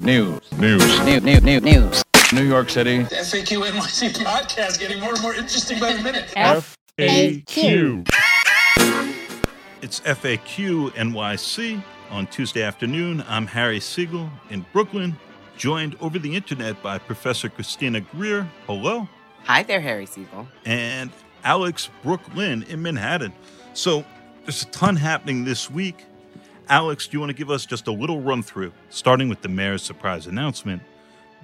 News. News. New, new, new, news. New York City. The FAQ NYC podcast getting more and more interesting by the minute. FAQ. It's FAQ NYC on Tuesday afternoon. I'm Harry Siegel in Brooklyn, joined over the internet by Professor Christina Greer. Hello. Hi there, Harry Siegel. And Alex Brook Lynn in Manhattan. So there's a ton happening this week. Alex, do you want to give us just a little run through, starting with the mayor's surprise announcement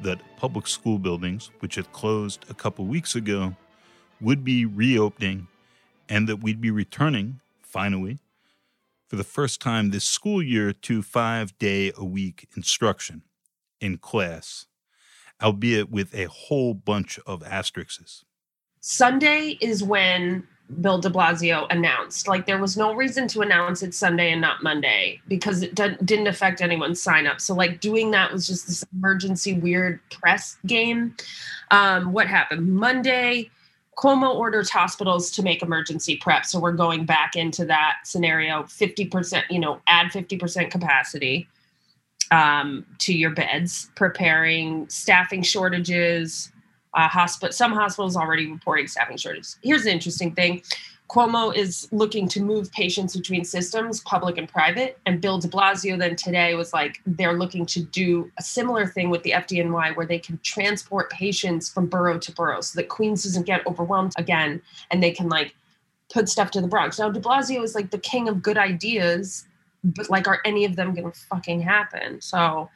that public school buildings, which had closed a couple weeks ago, would be reopening and that we'd be returning, finally, for the first time this school year to five day a week instruction in class, albeit with a whole bunch of asterisks. Sunday is when Bill de Blasio announced. Like there was no reason to announce it Sunday and not Monday because it d- didn't affect anyone's sign up. So like doing that was just this emergency weird press game. Um, what happened Monday? Cuomo orders hospitals to make emergency prep. So we're going back into that scenario 50%, you know, add 50% capacity um, to your beds, preparing staffing shortages, uh, some hospitals already reporting staffing shortages. Here's the interesting thing: Cuomo is looking to move patients between systems, public and private. And Bill De Blasio then today was like they're looking to do a similar thing with the FDNY, where they can transport patients from borough to borough, so that Queens doesn't get overwhelmed again, and they can like put stuff to the Bronx. Now De Blasio is like the king of good ideas, but like, are any of them going to fucking happen? So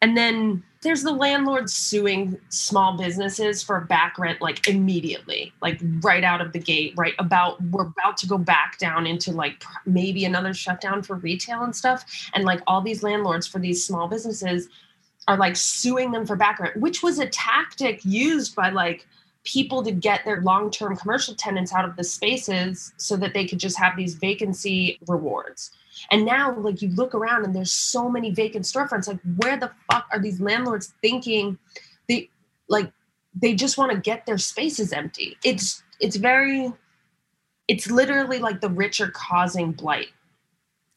and then there's the landlords suing small businesses for back rent like immediately, like right out of the gate, right about we're about to go back down into like maybe another shutdown for retail and stuff. And like all these landlords for these small businesses are like suing them for back rent, which was a tactic used by like people to get their long-term commercial tenants out of the spaces so that they could just have these vacancy rewards. And now, like, you look around and there's so many vacant storefronts. Like, where the fuck are these landlords thinking they like they just want to get their spaces empty? It's it's very it's literally like the rich are causing blight.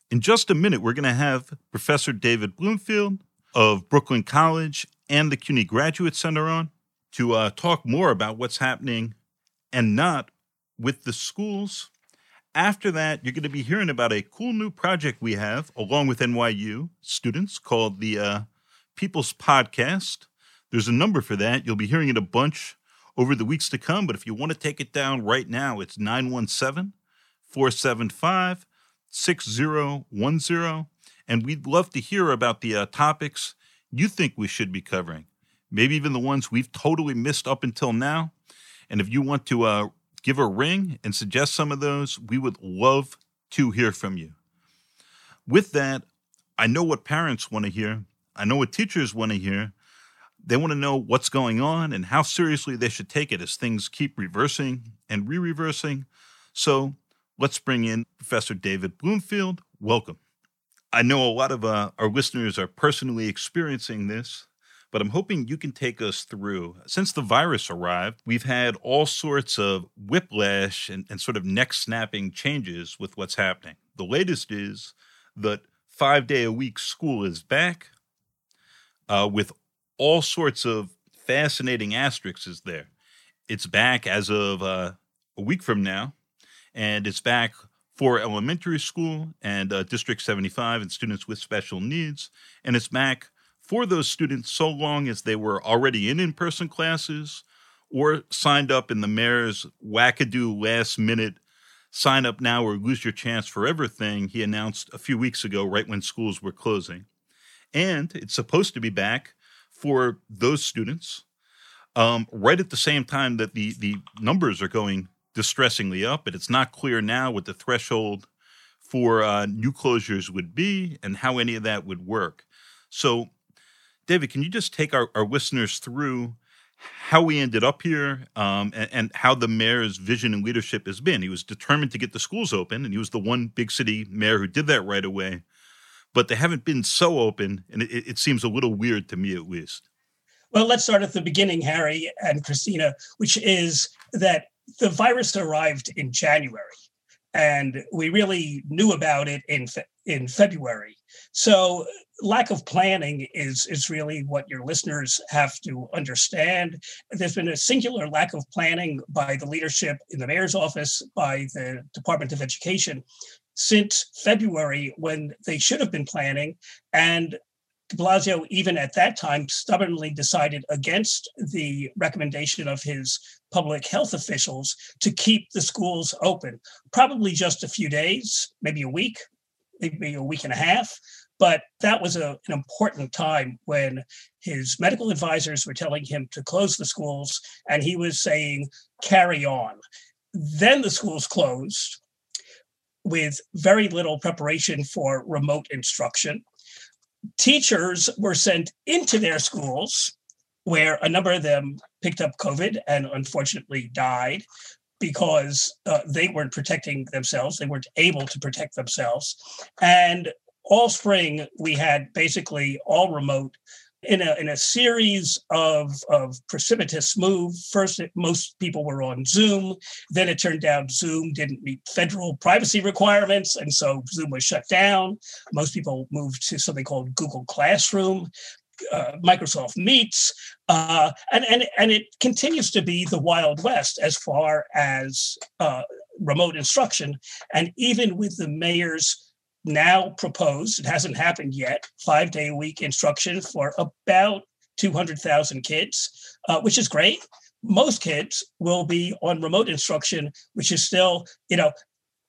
In just a minute, we're going to have Professor David Bloomfield of Brooklyn College and the CUNY Graduate Center on to uh, talk more about what's happening and not with the schools after that, you're going to be hearing about a cool new project we have along with NYU students called the uh, People's Podcast. There's a number for that. You'll be hearing it a bunch over the weeks to come. But if you want to take it down right now, it's 917 475 6010. And we'd love to hear about the uh, topics you think we should be covering, maybe even the ones we've totally missed up until now. And if you want to uh, give a ring and suggest some of those. We would love to hear from you. With that, I know what parents want to hear. I know what teachers want to hear. They want to know what's going on and how seriously they should take it as things keep reversing and re reversing. So let's bring in Professor David Bloomfield. Welcome. I know a lot of uh, our listeners are personally experiencing this but I'm hoping you can take us through. Since the virus arrived, we've had all sorts of whiplash and, and sort of neck snapping changes with what's happening. The latest is that five day a week school is back uh, with all sorts of fascinating asterisks there. It's back as of uh, a week from now, and it's back for elementary school and uh, District 75 and students with special needs, and it's back for those students so long as they were already in in person classes or signed up in the mayor's wackadoo last minute sign up now or lose your chance forever thing he announced a few weeks ago, right when schools were closing. And it's supposed to be back for those students um, right at the same time that the, the numbers are going distressingly up. But it's not clear now what the threshold for uh, new closures would be and how any of that would work. So David, can you just take our, our listeners through how we ended up here um, and, and, how the mayor's vision and leadership has been? He was determined to get the schools open, and he was the one big city mayor who did that right away. But they haven't been so open, and it, it seems a little weird to me at least. Well, let's start at the beginning, Harry and Christina, which is that the virus arrived in January, and we really knew about it in fe- in February. So lack of planning is is really what your listeners have to understand. There's been a singular lack of planning by the leadership in the mayor's office, by the Department of Education since February when they should have been planning. And de Blasio, even at that time, stubbornly decided against the recommendation of his public health officials to keep the schools open, probably just a few days, maybe a week, maybe a week and a half. But that was a, an important time when his medical advisors were telling him to close the schools, and he was saying, carry on. Then the schools closed with very little preparation for remote instruction. Teachers were sent into their schools, where a number of them picked up COVID and unfortunately died because uh, they weren't protecting themselves. They weren't able to protect themselves. And all spring, we had basically all remote in a in a series of of precipitous move. First, it, most people were on Zoom. Then it turned out Zoom didn't meet federal privacy requirements, and so Zoom was shut down. Most people moved to something called Google Classroom. Uh, Microsoft Meets, uh, and and and it continues to be the Wild West as far as uh, remote instruction. And even with the mayor's now proposed, it hasn't happened yet, five day a week instruction for about 200,000 kids, uh, which is great. Most kids will be on remote instruction, which is still, you know,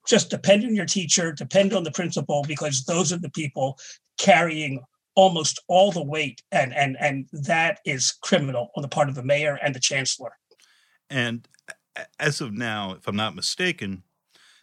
just depend on your teacher, depend on the principal, because those are the people carrying almost all the weight. And, and, and that is criminal on the part of the mayor and the chancellor. And as of now, if I'm not mistaken,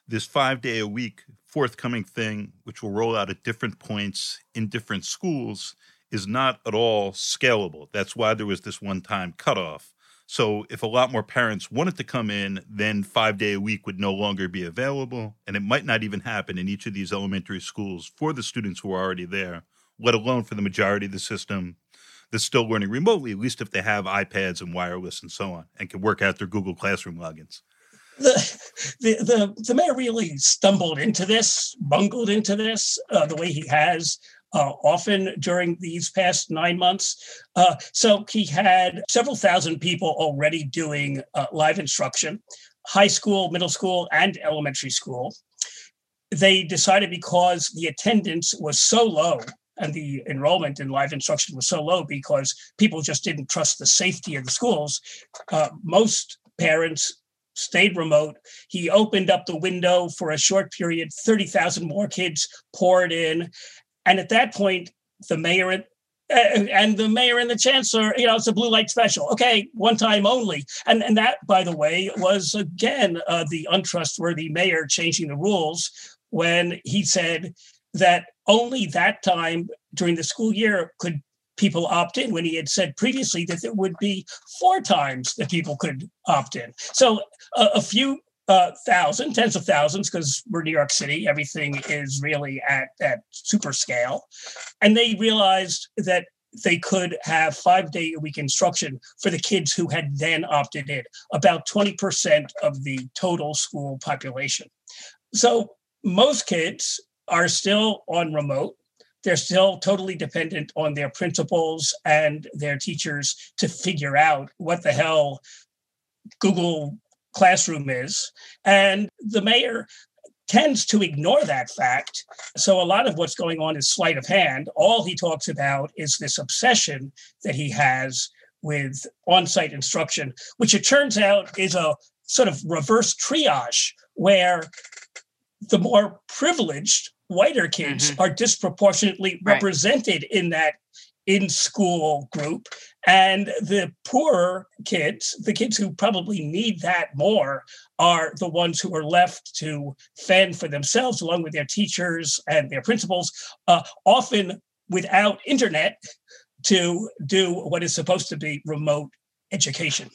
this five day a week forthcoming thing, which will roll out at different points in different schools, is not at all scalable. That's why there was this one time cutoff. So if a lot more parents wanted to come in, then five day a week would no longer be available. And it might not even happen in each of these elementary schools for the students who are already there, let alone for the majority of the system that's still learning remotely, at least if they have iPads and wireless and so on, and can work out their Google Classroom logins the, the the the mayor really stumbled into this, bungled into this uh, the way he has uh, often during these past nine months. Uh, so he had several thousand people already doing uh, live instruction, high school, middle school, and elementary school. They decided because the attendance was so low and the enrollment in live instruction was so low because people just didn't trust the safety of the schools. Uh, most parents stayed remote. He opened up the window for a short period, 30,000 more kids poured in. And at that point, the mayor and, uh, and the mayor and the chancellor, you know, it's a blue light special. Okay, one time only. And, and that, by the way, was again uh, the untrustworthy mayor changing the rules when he said that only that time during the school year could people opt in when he had said previously that there would be four times that people could opt in. So a, a few uh, thousand, tens of thousands, because we're New York City, everything is really at at super scale, and they realized that they could have five day a week instruction for the kids who had then opted in, about 20% of the total school population. So most kids are still on remote they're still totally dependent on their principals and their teachers to figure out what the hell Google Classroom is. And the mayor tends to ignore that fact. So a lot of what's going on is sleight of hand. All he talks about is this obsession that he has with on site instruction, which it turns out is a sort of reverse triage where the more privileged whiter kids mm-hmm. are disproportionately right. represented in that in school group and the poorer kids the kids who probably need that more are the ones who are left to fend for themselves along with their teachers and their principals uh, often without internet to do what is supposed to be remote education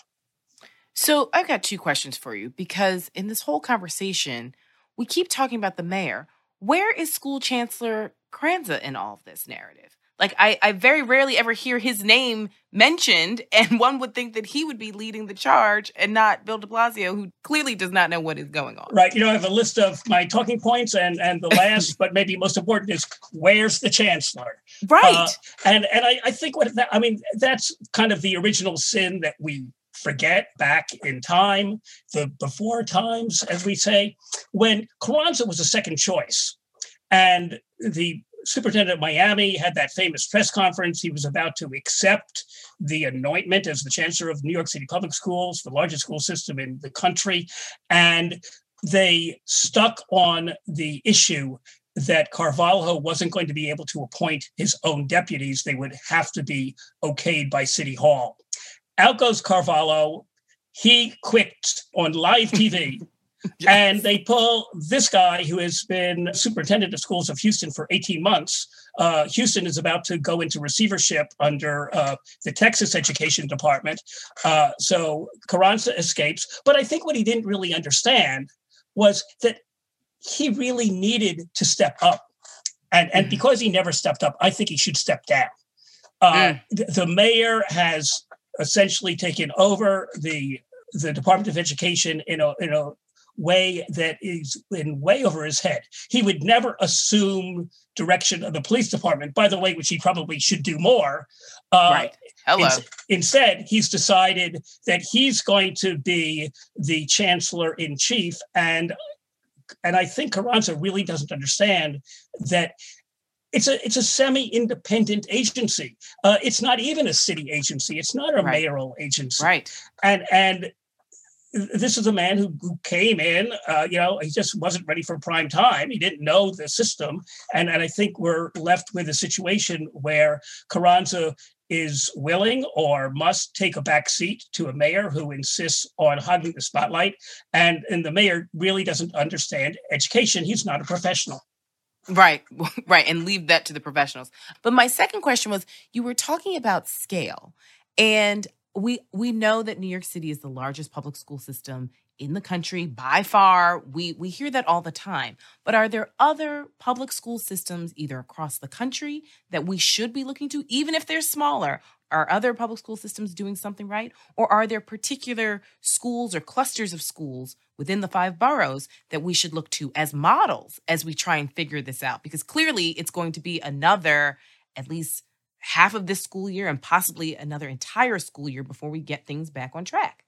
so i've got two questions for you because in this whole conversation we keep talking about the mayor where is School Chancellor Carranza in all of this narrative? Like I, I very rarely ever hear his name mentioned, and one would think that he would be leading the charge and not Bill de Blasio, who clearly does not know what is going on. Right. You know, I have a list of my talking points, and and the last, but maybe most important, is where's the chancellor? Right. Uh, and and I, I think what that, I mean that's kind of the original sin that we forget back in time, the before times, as we say, when Carranza was a second choice, and the superintendent of Miami had that famous press conference. He was about to accept the anointment as the chancellor of New York City Public Schools, the largest school system in the country. And they stuck on the issue that Carvalho wasn't going to be able to appoint his own deputies. They would have to be okayed by City Hall. Out goes Carvalho. He quit on live TV Yes. And they pull this guy who has been superintendent of schools of Houston for 18 months. Uh, Houston is about to go into receivership under uh, the Texas Education Department. Uh, so Carranza escapes. But I think what he didn't really understand was that he really needed to step up. And, and mm-hmm. because he never stepped up, I think he should step down. Mm. The, the mayor has essentially taken over the the Department of Education in a in a way that is in way over his head. He would never assume direction of the police department, by the way, which he probably should do more. Uh, right. Hello. In, instead, he's decided that he's going to be the chancellor in chief. And and I think Carranza really doesn't understand that it's a it's a semi-independent agency. Uh, it's not even a city agency. It's not a right. mayoral agency. Right. And and this is a man who, who came in, uh, you know, he just wasn't ready for prime time. He didn't know the system. And, and I think we're left with a situation where Carranza is willing or must take a back seat to a mayor who insists on hogging the spotlight. And, and the mayor really doesn't understand education. He's not a professional. Right, right. And leave that to the professionals. But my second question was you were talking about scale. And we we know that New York City is the largest public school system in the country by far. We we hear that all the time. But are there other public school systems either across the country that we should be looking to even if they're smaller? Are other public school systems doing something right or are there particular schools or clusters of schools within the five boroughs that we should look to as models as we try and figure this out? Because clearly it's going to be another at least half of this school year and possibly another entire school year before we get things back on track.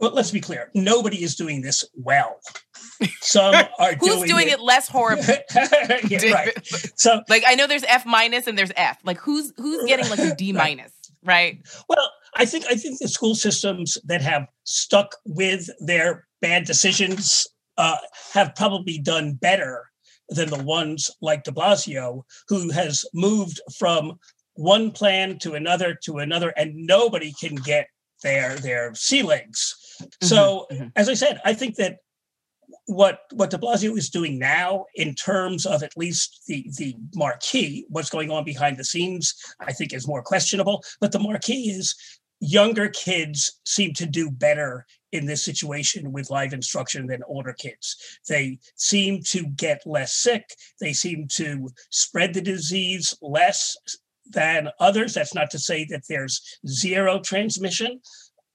Well, let's be clear. Nobody is doing this well. Some are Who's doing, doing it, it less horribly. yeah, right. So, like, I know there's F minus and there's F. Like, who's who's getting like a D minus, right. right? Well, I think I think the school systems that have stuck with their bad decisions uh, have probably done better than the ones like De Blasio, who has moved from one plan to another to another, and nobody can get their their sea legs. Mm-hmm, so, mm-hmm. as I said, I think that what what De Blasio is doing now, in terms of at least the the marquee, what's going on behind the scenes, I think is more questionable. But the marquee is younger kids seem to do better in this situation with live instruction than older kids. They seem to get less sick. They seem to spread the disease less than others. That's not to say that there's zero transmission.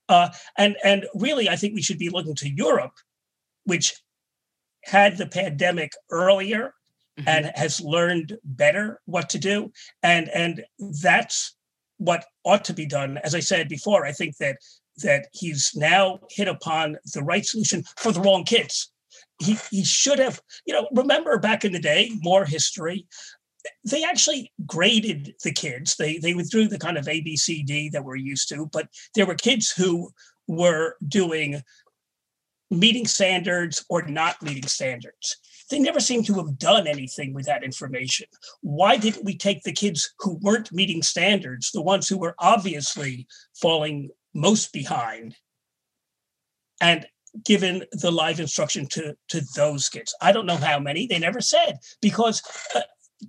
Uh, and, and really, I think we should be looking to Europe, which had the pandemic earlier mm-hmm. and has learned better what to do. And, and that's what ought to be done. As I said before, I think that that he's now hit upon the right solution for the wrong kids. He, he should have, you know, remember back in the day, more history, they actually graded the kids. They they withdrew the kind of A B C D that we're used to, but there were kids who were doing meeting standards or not meeting standards. They never seem to have done anything with that information. Why didn't we take the kids who weren't meeting standards, the ones who were obviously falling most behind, and given the live instruction to to those kids? I don't know how many. They never said because uh,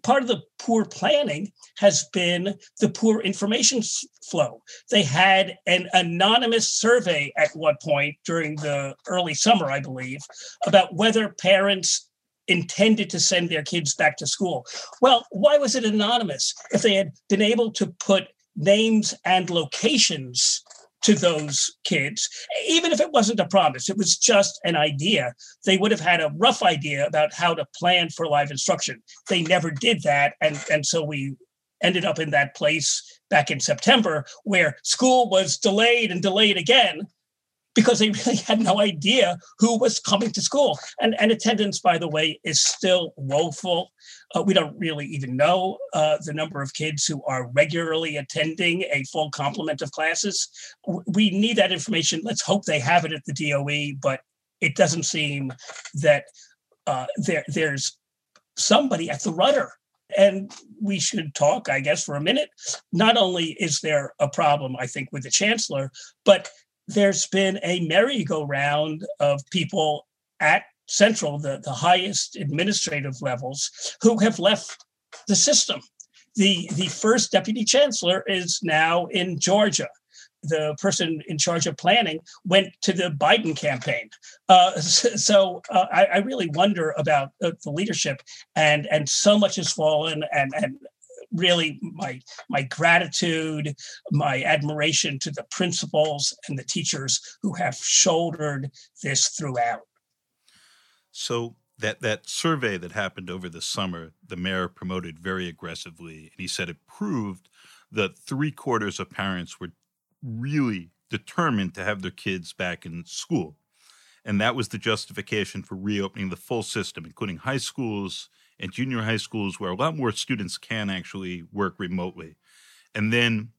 part of the poor planning has been the poor information flow. They had an anonymous survey at one point during the early summer, I believe, about whether parents intended to send their kids back to school. Well, why was it anonymous? If they had been able to put names and locations to those kids, even if it wasn't a promise, it was just an idea. They would have had a rough idea about how to plan for live instruction. They never did that. And, and so we ended up in that place back in September where school was delayed and delayed again because they really had no idea who was coming to school. And, and attendance, by the way, is still woeful. Uh, we don't really even know uh, the number of kids who are regularly attending a full complement of classes. We need that information. Let's hope they have it at the DOE, but it doesn't seem that uh, there, there's somebody at the rudder. And we should talk, I guess, for a minute. Not only is there a problem, I think, with the chancellor, but there's been a merry-go-round of people at Central, the, the highest administrative levels, who have left the system. The, the first deputy chancellor is now in Georgia. The person in charge of planning went to the Biden campaign. Uh, so uh, I, I, really wonder about uh, the leadership, and and so much has fallen, and and really my my gratitude, my admiration to the principals and the teachers who have shouldered this throughout. So that that survey that happened over the summer, the mayor promoted very aggressively, and he said it proved that three quarters of parents were really determined to have their kids back in school. And that was the justification for reopening the full system, including high schools and junior high schools where a lot more students can actually work remotely. And then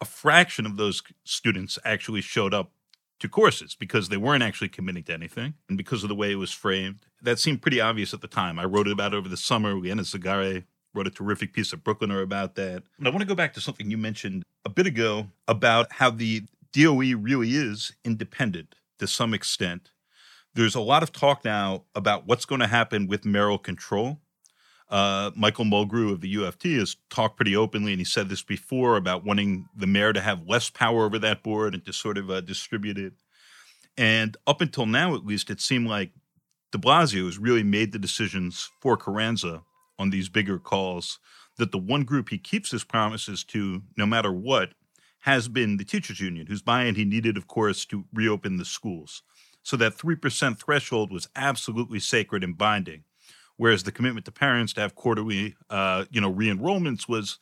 a fraction of those students actually showed up to courses because they weren't actually committing to anything and because of the way it was framed. That seemed pretty obvious at the time. I wrote about it over the summer. Liena Zagare wrote a terrific piece of Bklyner about that. I want to go back to something you mentioned a bit ago about how the DOE really is independent to some extent there's a lot of talk now about what's going to happen with mayoral control. Uh, Michael Mulgrew of the UFT has talked pretty openly, and he said this before about wanting the mayor to have less power over that board and to sort of uh, distribute it. And up until now, at least, it seemed like de Blasio has really made the decisions for Carranza on these bigger calls. That the one group he keeps his promises to, no matter what, has been the teachers union, whose buy-in he needed, of course, to reopen the schools. So that 3% threshold was absolutely sacred and binding. Whereas the commitment to parents to have quarterly, uh, you know, re-enrollments was,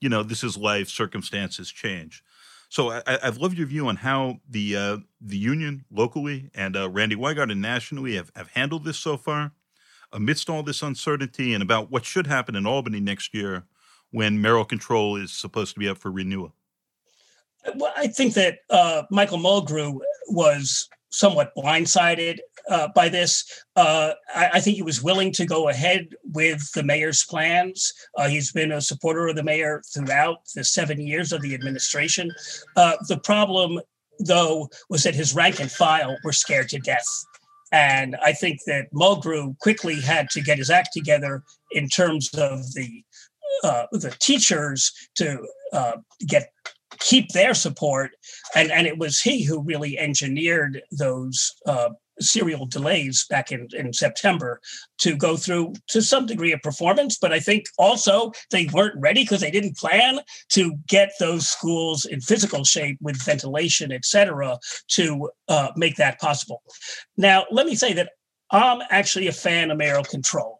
you know, this is life, circumstances change. So I, have loved your view on how the uh, the union locally and uh, Randi Weingarten nationally have, have handled this so far, amidst all this uncertainty, and about what should happen in Albany next year when mayoral control is supposed to be up for renewal. Well, I think that uh, Michael Mulgrew was somewhat blindsided uh, by this. Uh, I, I, think he was willing to go ahead with the mayor's plans. Uh, he's been a supporter of the mayor throughout the seven years of the administration. Uh, the problem, though, was that his rank and file were scared to death. And I think that Mulgrew quickly had to get his act together in terms of the uh, the teachers to uh, get keep their support. And, and it was he who really engineered those uh, serial delays back in, in September to go through to some degree of performance. But I think also they weren't ready because they didn't plan to get those schools in physical shape with ventilation, et cetera, to uh, make that possible. Now, let me say that I'm actually a fan of mayoral control.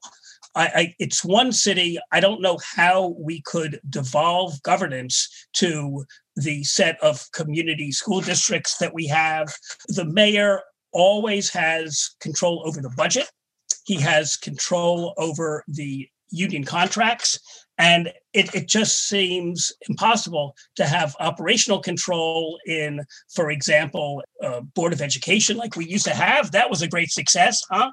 I, I, it's one city. I don't know how we could devolve governance to the set of community school districts that we have. The mayor always has control over the budget. He has control over the union contracts. And it, it just seems impossible to have operational control in, for example, Board of Education like we used to have. That was a great success, huh?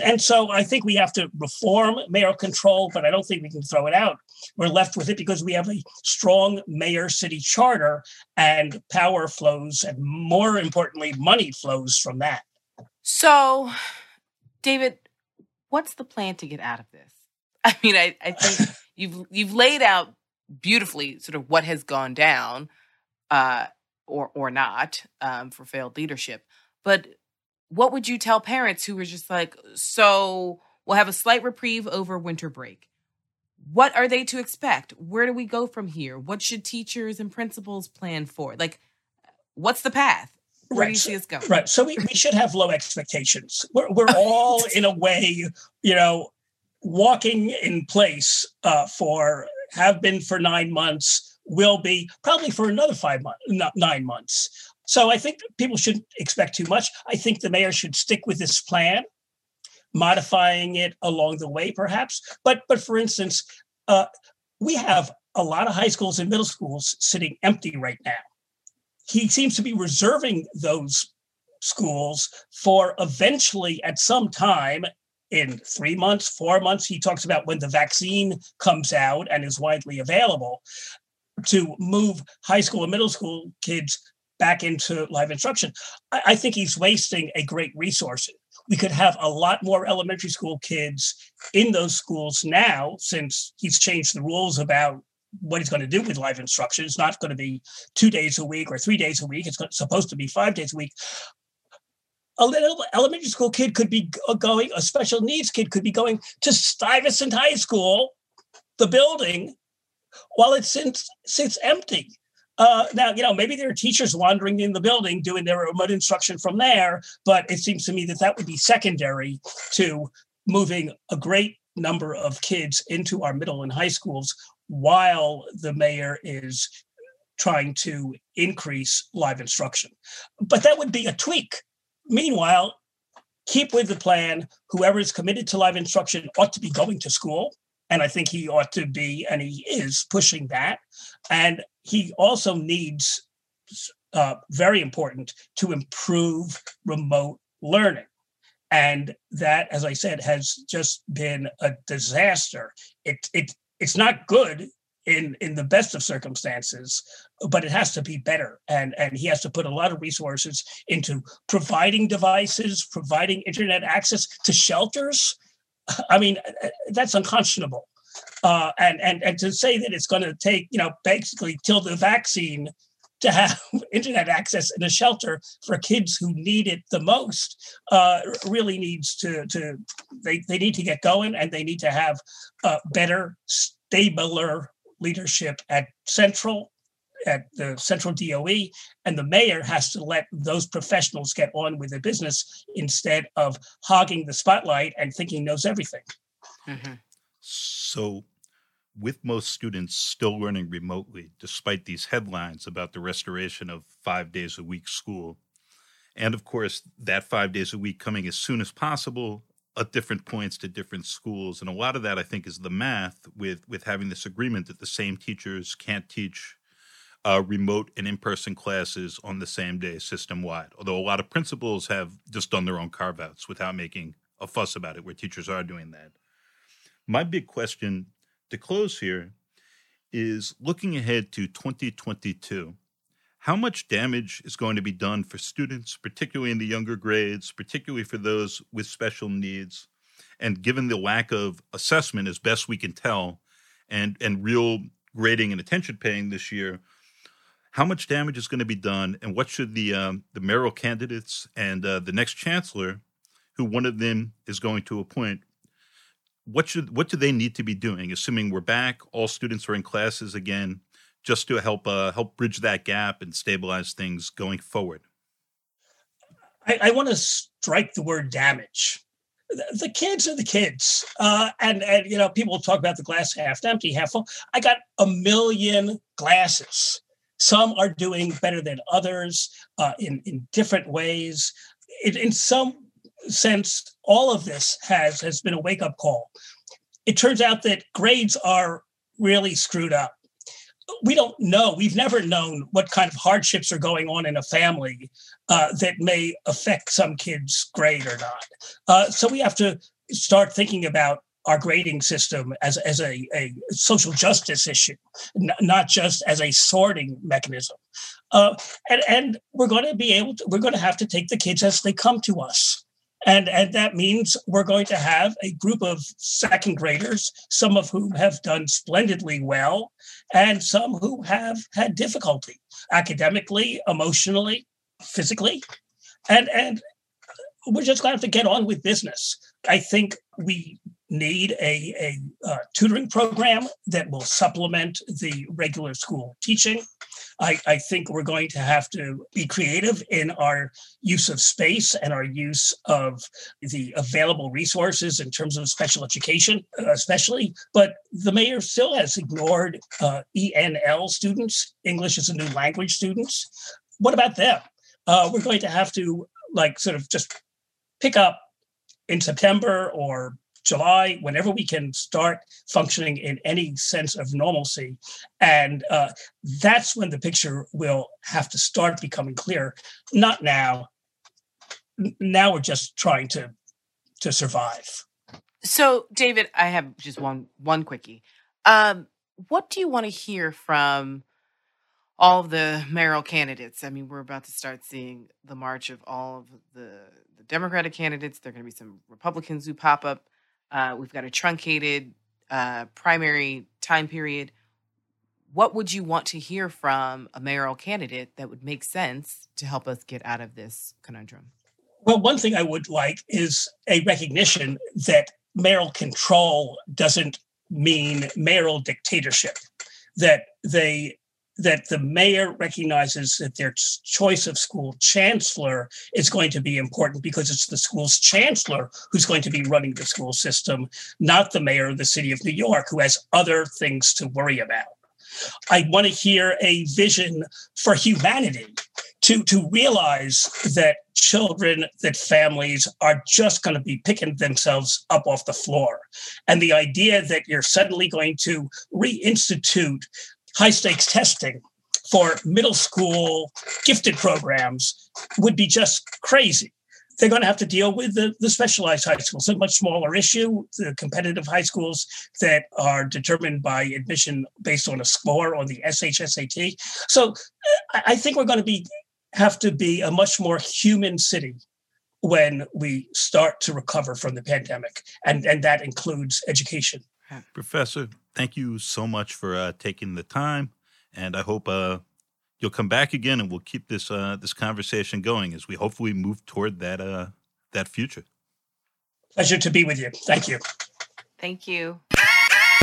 And so I think we have to reform mayor control, but I don't think we can throw it out. We're left with it because we have a strong mayor city charter and power flows, and more importantly, money flows from that. So, David, what's the plan to get out of this? I mean, I, I think you've you've laid out beautifully sort of what has gone down, uh, or or not, um, for failed leadership. But what would you tell parents who were just like, so we'll have a slight reprieve over winter break. What are they to expect? Where do we go from here? What should teachers and principals plan for? Like, what's the path? Where Right, do you so- see us going? Right. So we, we should have low expectations. We're, we're all, in a way, you know, walking in place uh, for, have been for nine months, will be probably for another five months, nine months. So I think people shouldn't expect too much. I think the mayor should stick with this plan, modifying it along the way, perhaps. But but for instance, uh, we have a lot of high schools and middle schools sitting empty right now. He seems to be reserving those schools for eventually at some time in three months, four months. He talks about when the vaccine comes out and is widely available to move high school and middle school kids back into live instruction. I, I think he's wasting a great resource. We could have a lot more elementary school kids in those schools now since he's changed the rules about what he's going to do with live instruction. It's not going to be two days a week or three days a week. It's supposed to be five days a week a little elementary school kid could be going, a special needs kid could be going to Stuyvesant High School, the building, while it sits, sits empty. Uh, now, you know, maybe there are teachers wandering in the building doing their remote instruction from there, but it seems to me that that would be secondary to moving a great number of kids into our middle and high schools while the mayor is trying to increase live instruction. But that would be a tweak. Meanwhile, keep with the plan. Whoever is committed to live instruction ought to be going to school. And I think he ought to be, and he is pushing that. And he also needs, uh, very important, to improve remote learning. And that, as I said, has just been a disaster. It, it, it's not good in, in the best of circumstances, but it has to be better. And, and he has to put a lot of resources into providing devices, providing internet access to shelters. I mean, that's unconscionable. Uh, and, and, and to say that it's going to take, you know, basically till the vaccine to have internet access in a shelter for kids who need it the most uh, really needs to, to they, they need to get going and they need to have uh, better, stabler leadership at central at the central DOE, and the mayor has to let those professionals get on with their business instead of hogging the spotlight and thinking knows everything. Mhm. So, with most students still learning remotely, despite these headlines about the restoration of five days a week school, and of course, that five days a week coming as soon as possible at different points to different schools. And a lot of that, I think, is the math with, with having this agreement that the same teachers can't teach uh, remote and in person classes on the same day system wide. Although a lot of principals have just done their own carve outs without making a fuss about it, where teachers are doing that. My big question to close here is looking ahead to 2022. How much damage is going to be done for students, particularly in the younger grades, particularly for those with special needs? And given the lack of assessment, as best we can tell, and, and real grading and attention paying this year, how much damage is going to be done? And what should the, um, the mayoral candidates and uh, the next chancellor, who one of them is going to appoint, what should what do they need to be doing assuming we're back all students are in classes again just to help uh, help bridge that gap and stabilize things going forward I, I want to strike the word damage. The, kids are the kids, uh, and and you know people talk about the glass half empty, half full. I got a million glasses. Some are doing better than others uh, in in different ways. In, in some sense, all of this has has been a wake up call. It turns out that grades are really screwed up. We don't know. We've never known what kind of hardships are going on in a family uh, that may affect some kids' grade or not. Uh, so we have to start thinking about our grading system as, as a, a social justice issue, n- not just as a sorting mechanism. Uh, and, and we're going to be able to, we're going to have to take the kids as they come to us. And, and that means we're going to have a group of second graders, some of whom have done splendidly well, and some who have had difficulty academically, emotionally, physically. And, and we're just going to have to get on with business. I think We need a, a uh, tutoring program that will supplement the regular school teaching. I, I, think we're going to have to be creative in our use of space and our use of the available resources in terms of special education, especially. But the mayor still has ignored uh, ENL students, English as a new language students. What about them? Uh, we're going to have to like sort of just pick up in September or July, whenever we can start functioning in any sense of normalcy. And uh, that's when the picture will have to start becoming clear. Not now. Now we're just trying to to survive. So, David, I have just one one quickie. Um, what do you want to hear from all of the mayoral candidates? I mean, we're about to start seeing the march of all of the, the Democratic candidates. There are going to be some Republicans who pop up. Uh, we've got a truncated uh, primary time period. What would you want to hear from a mayoral candidate that would make sense to help us get out of this conundrum? Well, one thing I would like is a recognition that mayoral control doesn't mean mayoral dictatorship, that they that the mayor recognizes that their choice of school chancellor is going to be important because it's the school's chancellor who's going to be running the school system, not the mayor of the city of New York, who has other things to worry about. I want to hear a vision for humanity to, to realize that children, that families are just going to be picking themselves up off the floor. And the idea that you're suddenly going to reinstitute high stakes testing for middle school gifted programs would be just crazy. They're going to have to deal with the, the specialized high schools, a much smaller issue, the competitive high schools that are determined by admission based on a score on the SHSAT. So I think we're going to be have to be a much more human city when we start to recover from the pandemic, and, and that includes education. Professor, thank you so much for uh, taking the time, and I hope uh, you'll come back again, and we'll keep this uh, this conversation going as we hopefully move toward that uh, that future. Pleasure to be with you. Thank you. Thank you.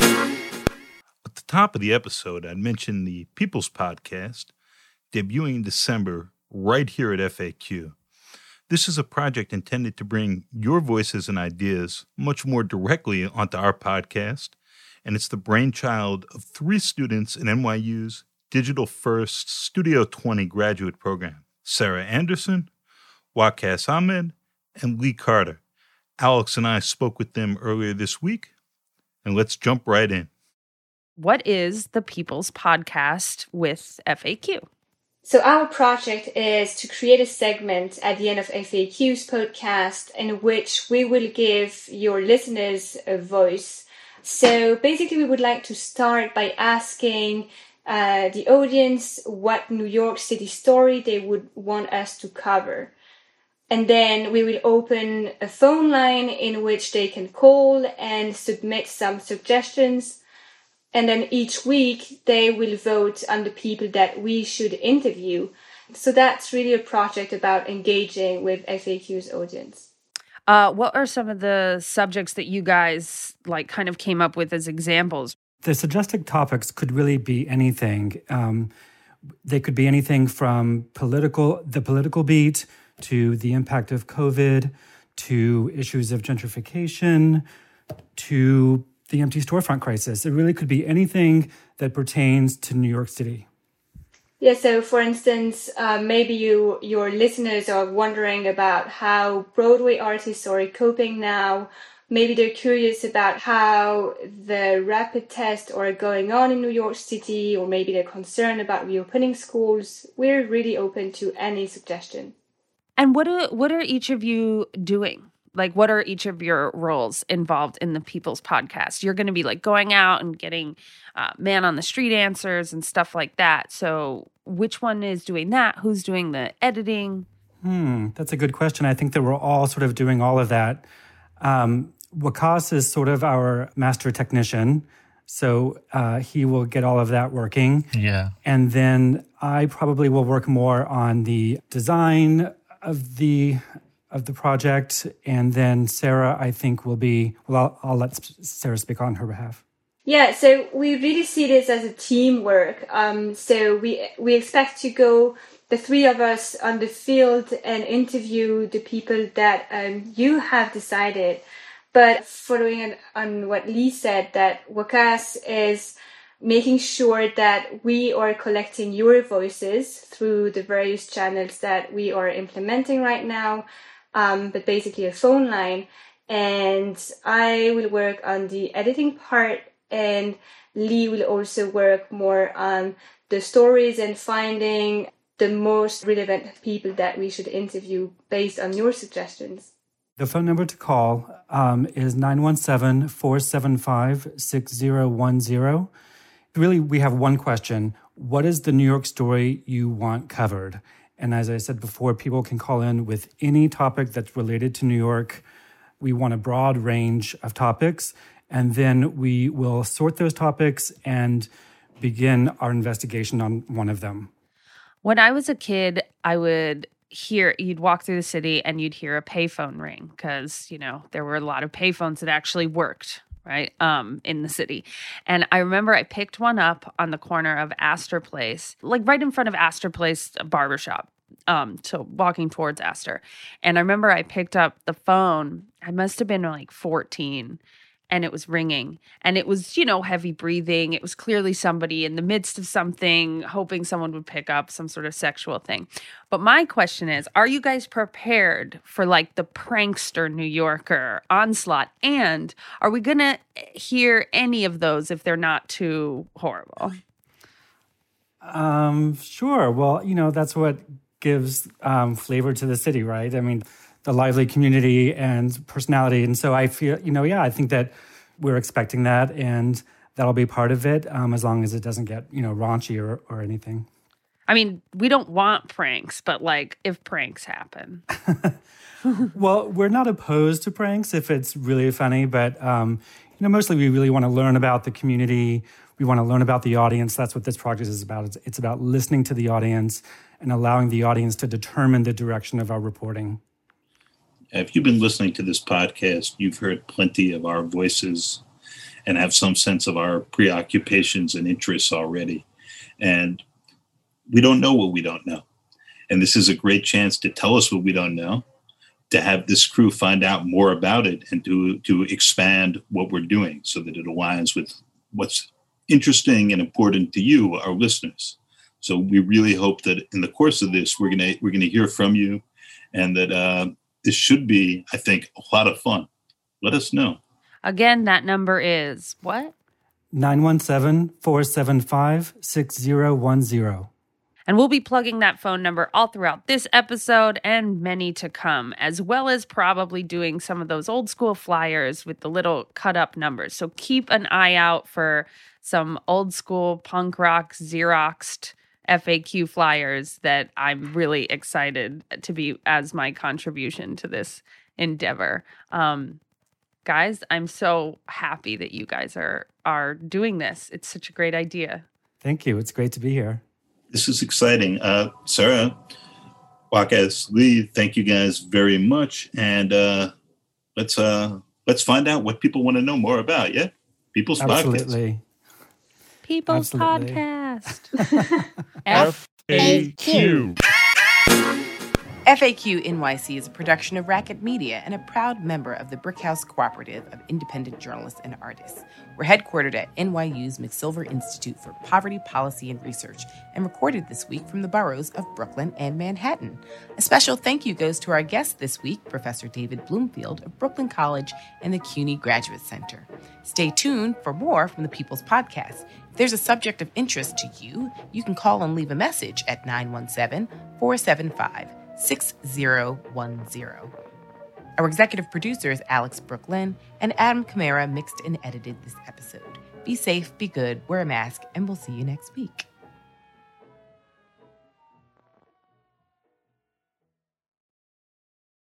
At the top of the episode, I mentioned the People's Podcast debuting in December right here at FAQ. This is a project intended to bring your voices and ideas much more directly onto our podcast and it's the brainchild of three students in NYU's Digital First Studio 20 graduate program Sarah Anderson, Waqas Ahmed, and Lee Carter. Alex and I spoke with them earlier this week, and let's jump right in. What is the People's Podcast with FAQ? So, our project is to create a segment at the end of FAQ's podcast in which we will give your listeners a voice so basically, we would like to start by asking uh, the audience what New York City story they would want us to cover. And then we will open a phone line in which they can call and submit some suggestions. And then each week they will vote on the people that we should interview. So that's really a project about engaging with FAQ's audience. Uh, what are some of the subjects that you guys like kind of came up with as examples? The suggested topics could really be anything. Um, they could be anything from political, the political beat, to the impact of COVID, to issues of gentrification, to the empty storefront crisis. It really could be anything that pertains to New York City. Yeah, so for instance, uh, maybe you your listeners are wondering about how Broadway artists are coping now. Maybe they're curious about how the rapid tests are going on in New York City, or maybe they're concerned about reopening schools. We're really open to any suggestion. And what are what are each of you doing? Like what are each of your roles involved in the people's podcast? You're going to be like going out and getting uh, man on the street answers and stuff like that. So which one is doing that? Who's doing the editing? Hmm that's a good question. I think that we're all sort of doing all of that. Um, Waqas is sort of our master technician so uh, he will get all of that working. Yeah. And then i probably will work more on the design of the of the project. And then Sarah, I think, will be, well, I'll, I'll let Sarah speak on her behalf. Yeah, so we really see this as a teamwork. Um, so we we expect to go the three of us on the field and interview the people that um, you have decided. But following on, what Lee said, that Waqas is making sure that we are collecting your voices through the various channels that we are implementing right now, um, but basically a phone line. And I will work on the editing part, and Lee will also work more on the stories and finding the most relevant people that we should interview based on your suggestions. The phone number to call um, is 917 475 6010 really, we have one question What is the New York story you want covered? And as I said before, people can call in with any topic that's related to New York. We want a broad range of topics, and then we will sort those topics and begin our investigation on one of them. When I was a kid, I would hear you'd walk through the city and you'd hear a payphone ring because you know there were a lot of payphones that actually worked right um in the city. And i remember i picked one up on the corner of astor place like right in front of astor place barbershop um so walking towards astor. And i remember i picked up the phone. I must have been like 14 and it was ringing. And it was you know heavy breathing. It was clearly somebody in the midst of something hoping someone would pick up some sort of sexual thing. But my question is are you guys prepared for like the prankster new yorker onslaught? And are we gonna hear any of those if they're not too horrible? Um sure. Well you know that's what gives um, flavor to the city right? I mean the lively community and personality. And so I feel, you know, yeah, I think that we're expecting that and that'll be part of it um, as long as it doesn't get, you know, raunchy or, or anything. I mean, we don't want pranks, but like if pranks happen. well, we're not opposed to pranks if it's really funny, but um, you know, mostly we really want to learn about the community. We want to learn about the audience. That's what this project is about. It's, it's about listening to the audience and allowing the audience to determine the direction of our reporting if you've been listening to this podcast, you've heard plenty of our voices and have some sense of our preoccupations and interests already. And we don't know what we don't know. And this is a great chance to tell us what we don't know, to have this crew find out more about it, and to, to expand what we're doing so that it aligns with what's interesting and important to you, our listeners. So we really hope that in the course of this, we're gonna we're gonna hear from you, and that uh, this should be, I think, a lot of fun. Let us know. Again, that number is what? 917 475 6010. And we'll be plugging that phone number all throughout this episode and many to come, as well as probably doing some of those old school flyers with the little cut up numbers. So keep an eye out for some old school punk rock Xeroxed FAQ flyers that I'm really excited to be as my contribution to this endeavor. Um, guys, I'm so happy that you guys are are doing this. It's such a great idea. Thank you. It's great to be here. This is exciting. Uh, Sarah, Waqas Lee, thank you guys very much. And uh, let's uh, let's find out what people want to know more about. Yeah, people's Absolutely. podcast. People's Absolutely. podcast. FAQ. FAQ NYC is a production of Racket Media and a proud member of the Brickhouse Cooperative of Independent Journalists and Artists. We're headquartered at NYU's McSilver Institute for Poverty Policy and Research and recorded this week from the boroughs of Brooklyn and Manhattan. A special thank you goes to our guest this week, Professor David Bloomfield of Brooklyn College and the CUNY Graduate Center. Stay tuned for more from the People's Podcast. If there's a subject of interest to you, you can call and leave a message at 917 475 6010. Our executive producer is Alex Brook Lynn, and Adam Kamara mixed and edited this episode. Be safe, be good, wear a mask, and we'll see you next week.